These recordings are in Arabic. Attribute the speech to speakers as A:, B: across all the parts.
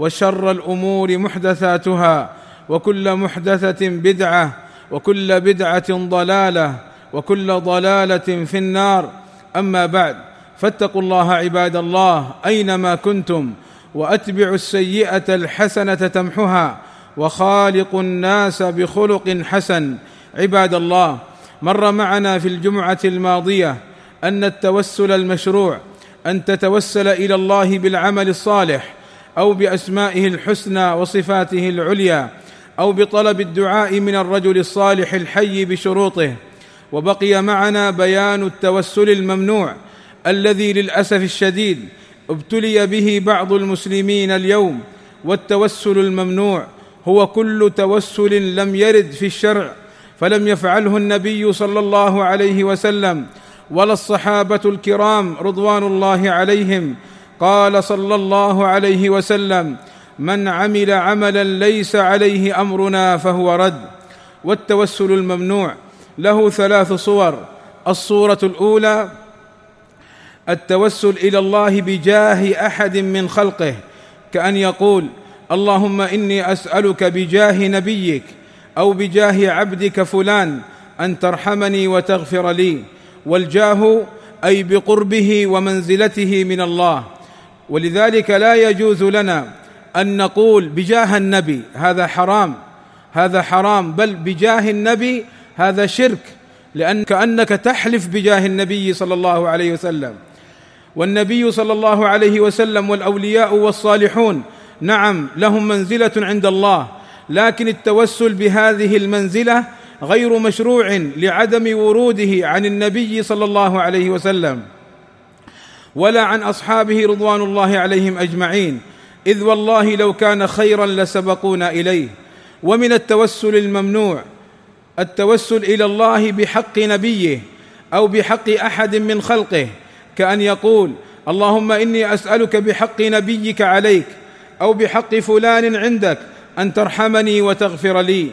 A: وشر الأمور محدثاتها وكل محدثة بدعة وكل بدعة ضلالة وكل ضلالة في النار. أما بعد فاتقوا الله عباد الله أينما كنتم وأتبعوا السيئة الحسنة تمحها وخالقوا الناس بخلق حسن. عباد الله مر معنا في الجمعة الماضية أن التوسل المشروع أن تتوسل إلى الله بالعمل الصالح أو بأسمائه الحسنى وصفاته العليا أو بطلب الدعاء من الرجل الصالح الحي بشروطه. وبقي معنا بيان التوسل الممنوع الذي للأسف الشديد ابتلي به بعض المسلمين اليوم. والتوسل الممنوع هو كل توسل لم يرد في الشرع فلم يفعله النبي صلى الله عليه وسلم ولا الصحابة الكرام رضوان الله عليهم قال صلى الله عليه وسلم من عمل عملا ليس عليه أمرنا فهو رد. والتوسل الممنوع له ثلاث صور. الصورة الأولى التوسل إلى الله بجاه أحد من خلقه كأن يقول اللهم إني أسألك بجاه نبيك أو بجاه عبدك فلان أن ترحمني وتغفر لي والجاه أي بقربه ومنزلته من الله. ولذلك لا يجوز لنا أن نقول بجاه النبي هذا حرام هذا حرام بل بجاه النبي هذا شرك لأن كأنك تحلف بجاه النبي صلى الله عليه وسلم. والنبي صلى الله عليه وسلم والأولياء والصالحون نعم لهم منزلة عند الله لكن التوسل بهذه المنزلة غير مشروع لعدم وروده عن النبي صلى الله عليه وسلم. ولا عن أصحابه رضوان الله عليهم أجمعين إذ والله لو كان خيرا لسبقونا إليه. ومن التوسل الممنوع التوسل إلى الله بحق نبيه أو بحق أحد من خلقه كأن يقول اللهم إني أسألك بحق نبيك عليك أو بحق فلان عندك أن ترحمني وتغفر لي.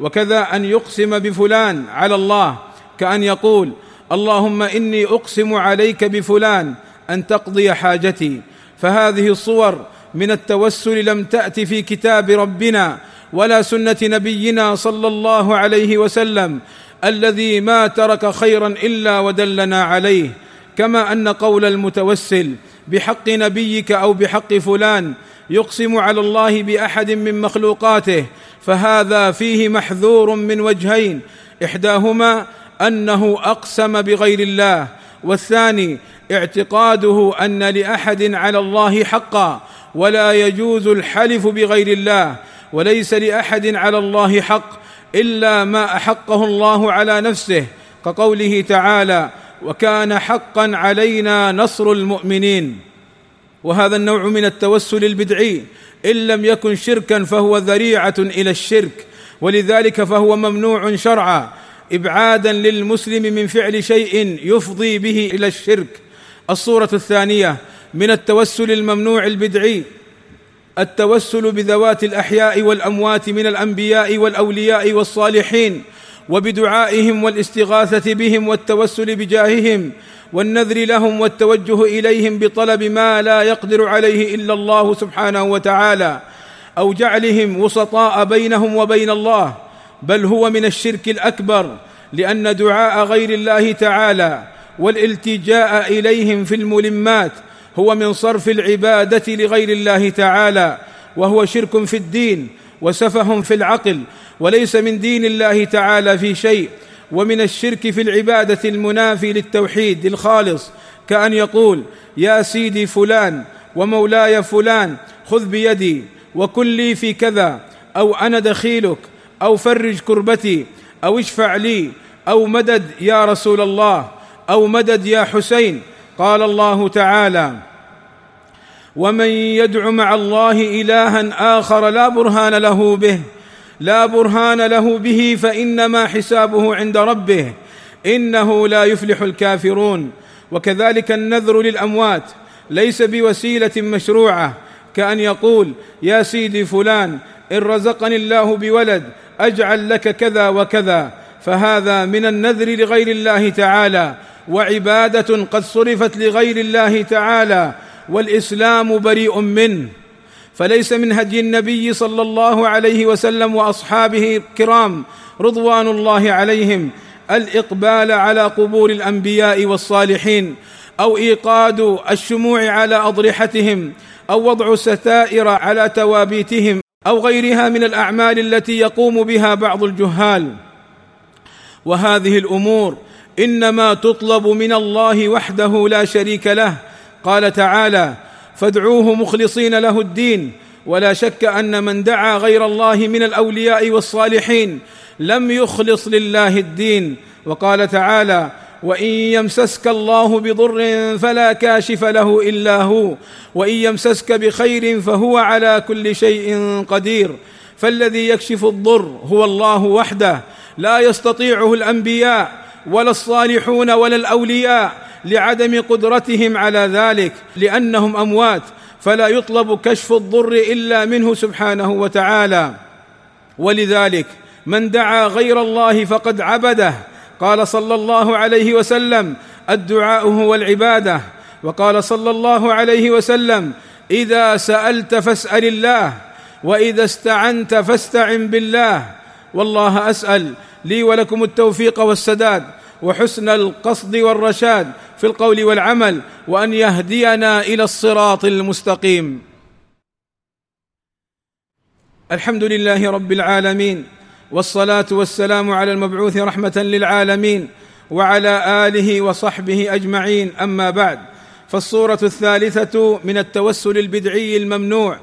A: وكذا أن يقسم بفلان على الله كأن يقول اللهم إني أقسم عليك بفلان أن تقضي حاجتي فهذه الصور من التوسل لم تأت في كتاب ربنا ولا سنة نبينا صلى الله عليه وسلم الذي ما ترك خيرا إلا ودلنا عليه. كما أن قول المتوسل بحق نبيك أو بحق فلان يقسم على الله بأحد من مخلوقاته فهذا فيه محذور من وجهين إحداهما أنه أقسم بغير الله والثاني اعتقاده أن لأحد على الله حقا ولا يجوز الحلف بغير الله وليس لأحد على الله حق إلا ما أحقه الله على نفسه كقوله تعالى وكان حقا علينا نصر المؤمنين وهذا النوع من التوسل البدعي إن لم يكن شركا فهو ذريعة إلى الشرك ولذلك فهو ممنوع شرعا إبعادا للمسلم من فعل شيء يفضي به إلى الشرك. الصورة الثانية من التوسل الممنوع البدعي التوسل بذوات الأحياء والأموات من الأنبياء والأولياء والصالحين وبدعائهم والاستغاثة بهم والتوسل بجاههم والنذر لهم والتوجه إليهم بطلب ما لا يقدر عليه إلا الله سبحانه وتعالى أو جعلهم وسطاء بينهم وبين الله بل هو من الشرك الأكبر لأن دعاء غير الله تعالى والالتجاء إليهم في الملمات هو من صرف العبادة لغير الله تعالى وهو شرك في الدين وسفه في العقل وليس من دين الله تعالى في شيء ومن الشرك في العبادة المنافي للتوحيد الخالص كأن يقول يا سيدي فلان ومولاي فلان خذ بيدي وكن لي في كذا أو أنا دخيلك أو فرج كربتي أو اشفع لي أو مدد يا رسول الله. أو مدد يا حسين. قال الله تعالى ومن يدع مع الله إلها آخر لا برهان له به لا برهان له به فإنما حسابه عند ربه إنه لا يفلح الكافرون. وكذلك النذر للأموات ليس بوسيلة مشروعة. كأن يقول يا سيدي فلان إن رزقني الله بولد أجعل لك كذا وكذا. فهذا من النذر لغير الله تعالى وعبادة قد صرفت لغير الله تعالى والإسلام بريء منه. فليس من هدي النبي صلى الله عليه وسلم وأصحابه الكرام رضوان الله عليهم الإقبال على قبور الأنبياء والصالحين أو إيقاد الشموع على أضرحتهم أو وضع ستائر على توابيتهم أو غيرها من الأعمال التي يقوم بها بعض الجهال. وهذه الأمور إنما تطلب من الله وحده لا شريك له. قال تعالى فادعوه مخلصين له الدين ولا شك أن من دعا غير الله من الأولياء والصالحين لم يخلص لله الدين وقال تعالى وإن يمسسك الله بضر فلا كاشف له إلا هو وإن يمسسك بخير فهو على كل شيء قدير. فالذي يكشف الضر هو الله وحده لا يستطيعه الأنبياء ولا الصالحون ولا الأولياء لعدم قدرتهم على ذلك لأنهم أموات فلا يطلب كشف الضر إلا منه سبحانه وتعالى. ولذلك من دعا غير الله فقد عبده. قال صلى الله عليه وسلم الدعاء هو العبادة. وقال صلى الله عليه وسلم إذا سألت فاسأل الله وإذا استعنت فاستعن بالله. والله أسأل لي ولكم التوفيق والسداد وحسن القصد والرشاد في القول والعمل وأن يهدينا إلى الصراط المستقيم. الحمد لله رب العالمين والصلاة والسلام على المبعوث رحمة للعالمين وعلى آله وصحبه أجمعين. أما بعد فالصورة الثالثة من التوسل البدعي الممنوع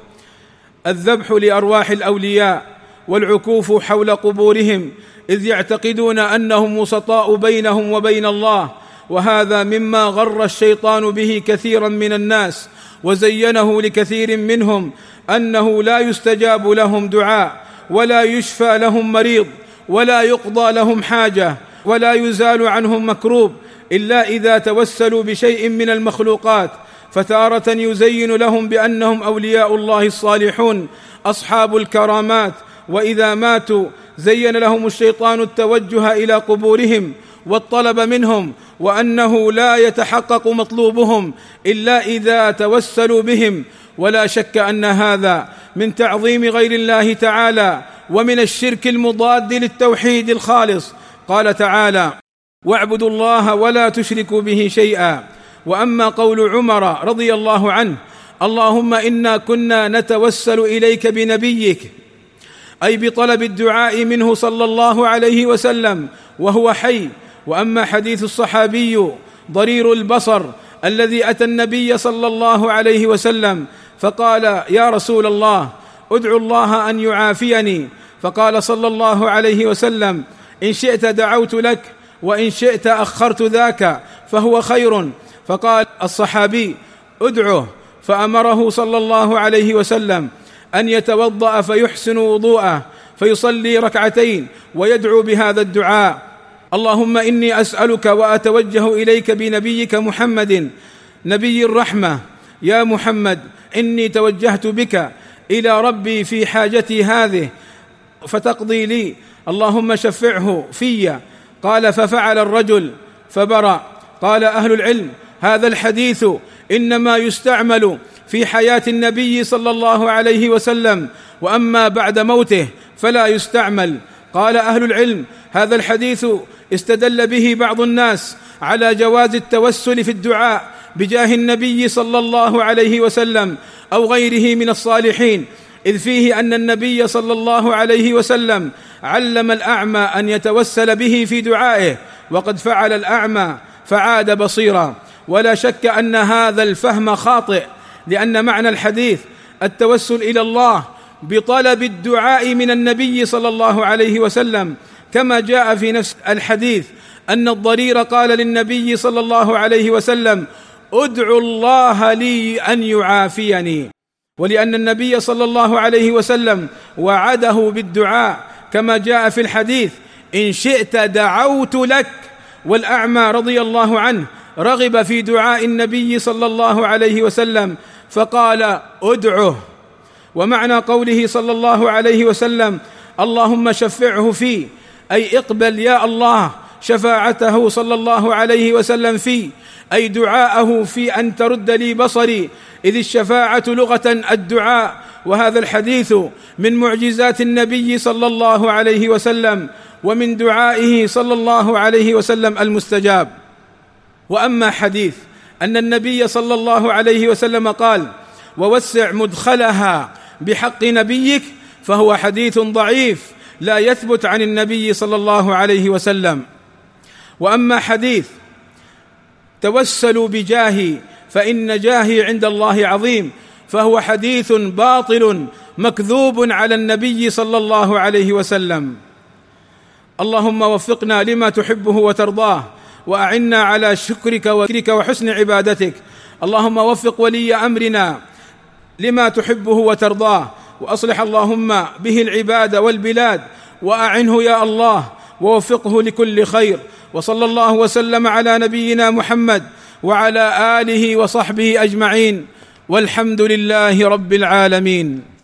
A: الذبح لأرواح الأولياء. والعكوف حول قبورهم إذ يعتقدون أنهم وسطاء بينهم وبين الله وهذا مما غر الشيطان به كثيرا من الناس وزينه لكثير منهم أنه لا يستجاب لهم دعاء ولا يشفى لهم مريض ولا يقضى لهم حاجة ولا يزال عنهم مكروب إلا إذا توسلوا بشيء من المخلوقات فتارة يزين لهم بأنهم أولياء الله الصالحون أصحاب الكرامات وإذا ماتوا زين لهم الشيطان التوجه إلى قبورهم والطلب منهم وأنه لا يتحقق مطلوبهم إلا إذا توسلوا بهم. ولا شك أن هذا من تعظيم غير الله تعالى ومن الشرك المضاد للتوحيد الخالص. قال تعالى واعبدوا الله ولا تشركوا به شيئا. وأما قول عمر رضي الله عنه اللهم إنا كنا نتوسل إليك بنبيك أي بطلب الدعاء منه صلى الله عليه وسلم وهو حي. وأما حديث الصحابي ضرير البصر الذي أتى النبي صلى الله عليه وسلم فقال يا رسول الله ادعو الله أن يعافيني. فقال صلى الله عليه وسلم إن شئت دعوت لك وإن شئت أخرت ذاك فهو خير. فقال الصحابي ادعه. فأمره صلى الله عليه وسلم أن يتوضأ فيحسن وضوءه فيصلي ركعتين ويدعو بهذا الدعاء. اللهم إني أسألك وأتوجه إليك بنبيك محمد نبي الرحمة. يا محمد إني توجهت بك إلى ربي في حاجتي هذه فتقضي لي. اللهم شفعه في. قال ففعل الرجل فبرأ. قال أهل العلم هذا الحديث إنما يستعمل في حياة النبي صلى الله عليه وسلم وأما بعد موته فلا يستعمل. قال أهل العلم هذا الحديث استدل به بعض الناس على جواز التوسل في الدعاء بجاه النبي صلى الله عليه وسلم أو غيره من الصالحين إذ فيه أن النبي صلى الله عليه وسلم علم الأعمى أن يتوسل به في دعائه وقد فعل الأعمى فعاد بصيرا. ولا شك أن هذا الفهم خاطئ لأن معنى الحديث التوسل إلى الله بطلب الدعاء من النبي صلى الله عليه وسلم كما جاء في نفس الحديث أن الضرير قال للنبي صلى الله عليه وسلم ادعوا الله لي أن يعافيني. ولأن النبي صلى الله عليه وسلم وعده بالدعاء كما جاء في الحديث إن شئت دعوت لك. والأعمى رضي الله عنه رغب في دعاء النبي صلى الله عليه وسلم فقال ادعه. ومعنى قوله صلى الله عليه وسلم اللهم شفعه فيه أي اقبل يا الله شفاعته صلى الله عليه وسلم فيه أي دعاءه في أن ترد لي بصري إذ الشفاعة لغة الدعاء. وهذا الحديث من معجزات النبي صلى الله عليه وسلم ومن دعائه صلى الله عليه وسلم المستجاب. وأما حديث أن النبي صلى الله عليه وسلم قال ووسع مدخلها بحق نبيك فهو حديث ضعيف لا يثبت عن النبي صلى الله عليه وسلم. وأما حديث توسلوا بجاهي فإن جاهي عند الله عظيم فهو حديث باطل مكذوب على النبي صلى الله عليه وسلم. اللهم وفقنا لما تحبه وترضاه وأعنا على شكرك وذكرك وحسن عبادتك. اللهم وفق ولي أمرنا لما تحبه وترضاه وأصلح اللهم به العباد والبلاد وأعنه يا الله ووفقه لكل خير. وصلى الله وسلم على نبينا محمد وعلى آله وصحبه أجمعين. والحمد لله رب العالمين.